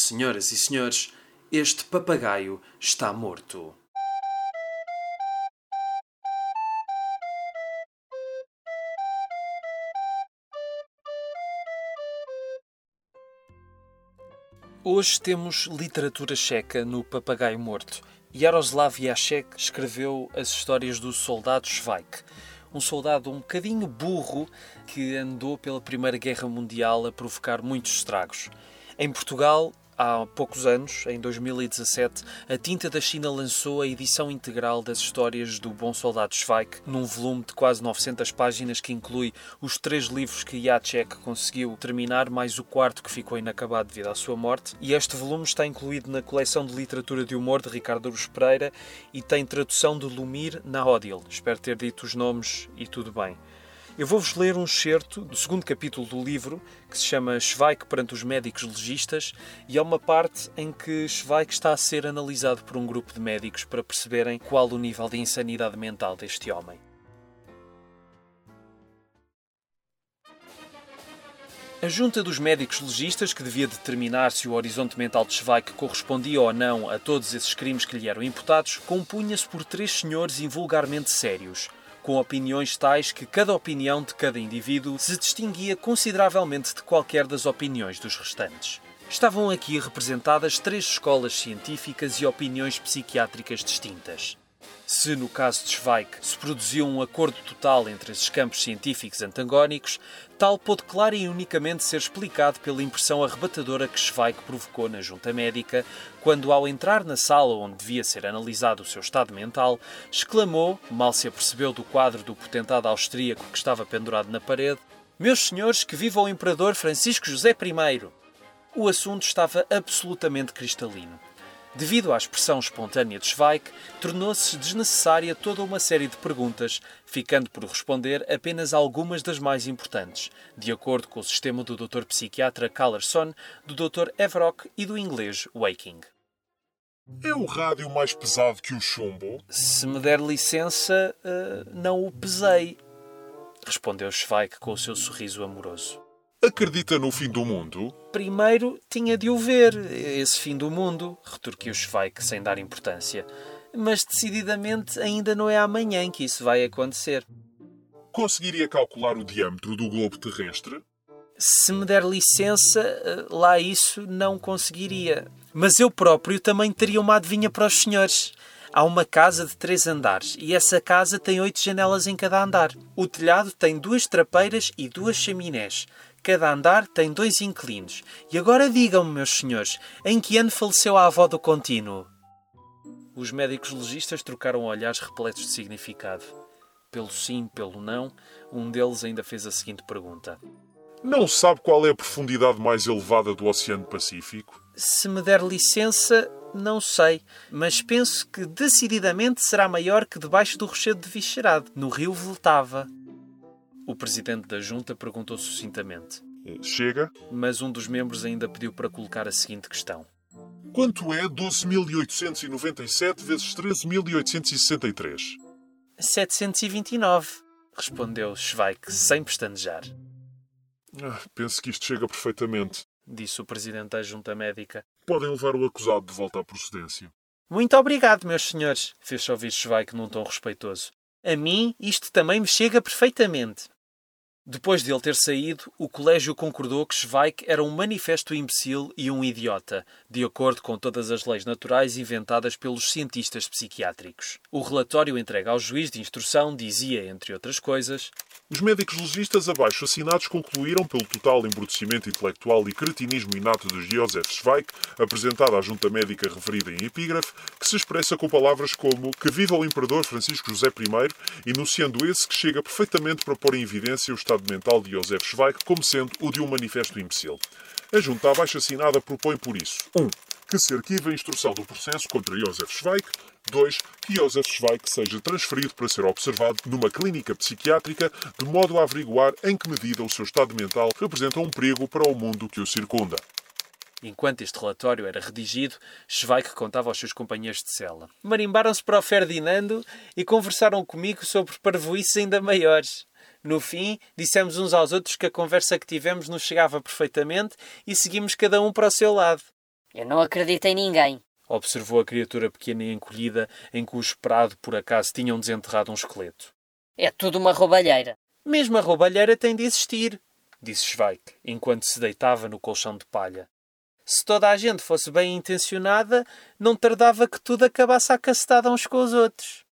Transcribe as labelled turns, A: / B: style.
A: Senhoras e senhores, este papagaio está morto. Hoje temos literatura checa no Papagaio Morto. Jaroslav Jacek escreveu as histórias do soldado Schweik, um soldado um bocadinho burro que andou pela Primeira Guerra Mundial a provocar muitos estragos. Em Portugal, há poucos anos, em 2017, a Tinta da China lançou a edição integral das histórias do Bom Soldado Schweik, num volume de quase 900 páginas que inclui os três livros que Jacek conseguiu terminar, mais o quarto que ficou inacabado devido à sua morte. E este volume está incluído na coleção de literatura de humor de Ricardo Aruz Pereira e tem tradução de Lumir na Odil. Espero ter dito os nomes e tudo bem. Eu vou-vos ler um excerto do segundo capítulo do livro, que se chama Schweik perante os médicos legistas, e há uma parte em que Schweik está a ser analisado por um grupo de médicos para perceberem qual o nível de insanidade mental deste homem. A junta dos médicos legistas, que devia determinar se o horizonte mental de Schweik correspondia ou não a todos esses crimes que lhe eram imputados, compunha-se por três senhores invulgarmente sérios, com opiniões tais que cada opinião de cada indivíduo se distinguia consideravelmente de qualquer das opiniões dos restantes. Estavam aqui representadas três escolas científicas e opiniões psiquiátricas distintas. Se, no caso de Schweik, se produziu um acordo total entre esses campos científicos antagónicos, tal pôde clara e unicamente ser explicado pela impressão arrebatadora que Schweik provocou na junta médica, quando, ao entrar na sala onde devia ser analisado o seu estado mental, exclamou, mal se apercebeu do quadro do potentado austríaco que estava pendurado na parede: Meus senhores, que viva o imperador Francisco José I! O assunto estava absolutamente cristalino. Devido à expressão espontânea de Schweik, tornou-se desnecessária toda uma série de perguntas, ficando por responder apenas algumas das mais importantes, de acordo com o sistema do Dr. psiquiatra Callerson, do Dr. Everock e do inglês Waking.
B: É o rádio mais pesado que o chumbo?
A: Se me der licença, uh, não o pesei, respondeu Schweik com o seu sorriso amoroso.
B: Acredita no fim do mundo?
A: Primeiro tinha de o ver, esse fim do mundo, retorquiu Schweik sem dar importância. Mas decididamente ainda não é amanhã que isso vai acontecer.
B: Conseguiria calcular o diâmetro do globo terrestre?
A: Se me der licença, lá isso não conseguiria. Mas eu próprio também teria uma adivinha para os senhores. Há uma casa de três andares e essa casa tem oito janelas em cada andar. O telhado tem duas trapeiras e duas chaminés. Cada andar tem dois inquilinos. E agora digam-me, meus senhores, em que ano faleceu a avó do contínuo? Os médicos legistas trocaram olhares repletos de significado. Pelo sim, pelo não, um deles ainda fez a seguinte pergunta:
B: Não sabe qual é a profundidade mais elevada do Oceano Pacífico?
A: Se me der licença, não sei, mas penso que decididamente será maior que debaixo do rochedo de Vicherado, no rio Vltava. O presidente da junta perguntou sucintamente.
B: Chega?
A: Mas um dos membros ainda pediu para colocar a seguinte questão.
B: Quanto é 12.897 vezes 13.863?
A: 729, respondeu Schweik sem pestanejar.
B: Ah, penso que isto chega perfeitamente,
A: disse o presidente da junta médica.
B: Podem levar o acusado de volta à procedência.
A: Muito obrigado, meus senhores, fez-se ouvir Schweik num tom respeitoso. A mim isto também me chega perfeitamente. Depois de ele ter saído, o colégio concordou que Schweik era um manifesto imbecil e um idiota, de acordo com todas as leis naturais inventadas pelos cientistas psiquiátricos. O relatório entregue ao juiz de instrução dizia, entre outras coisas,
B: os médicos legistas abaixo assinados concluíram pelo total embrutecimento intelectual e cretinismo inato de Joseph Schweik, apresentado à junta médica referida em epígrafe, que se expressa com palavras como que viva o imperador Francisco José I, enunciando esse que chega perfeitamente para pôr em evidência o estado estado mental de Josef Schweik como sendo o de um manifesto imbecil. A junta abaixo-assinada propõe por isso 1. Um, que se arquive a instrução do processo contra Josef Schweik. 2. Que Josef Schweik seja transferido para ser observado numa clínica psiquiátrica, de modo a averiguar em que medida o seu estado mental representa um perigo para o mundo que o circunda.
A: Enquanto este relatório era redigido, Schweik contava aos seus companheiros de cela. Marimbaram-se para o Ferdinando e conversaram comigo sobre parvoices ainda maiores. No fim, dissemos uns aos outros que a conversa que tivemos nos chegava perfeitamente e seguimos cada um para o seu lado.
C: Eu não acredito em ninguém.
A: Observou a criatura pequena e encolhida em cujo prado por acaso tinham desenterrado um esqueleto.
C: É tudo uma roubalheira.
A: Mesmo a roubalheira tem de existir, disse Schweik, enquanto se deitava no colchão de palha. Se toda a gente fosse bem intencionada, não tardava que tudo acabasse a cacetada uns com os outros.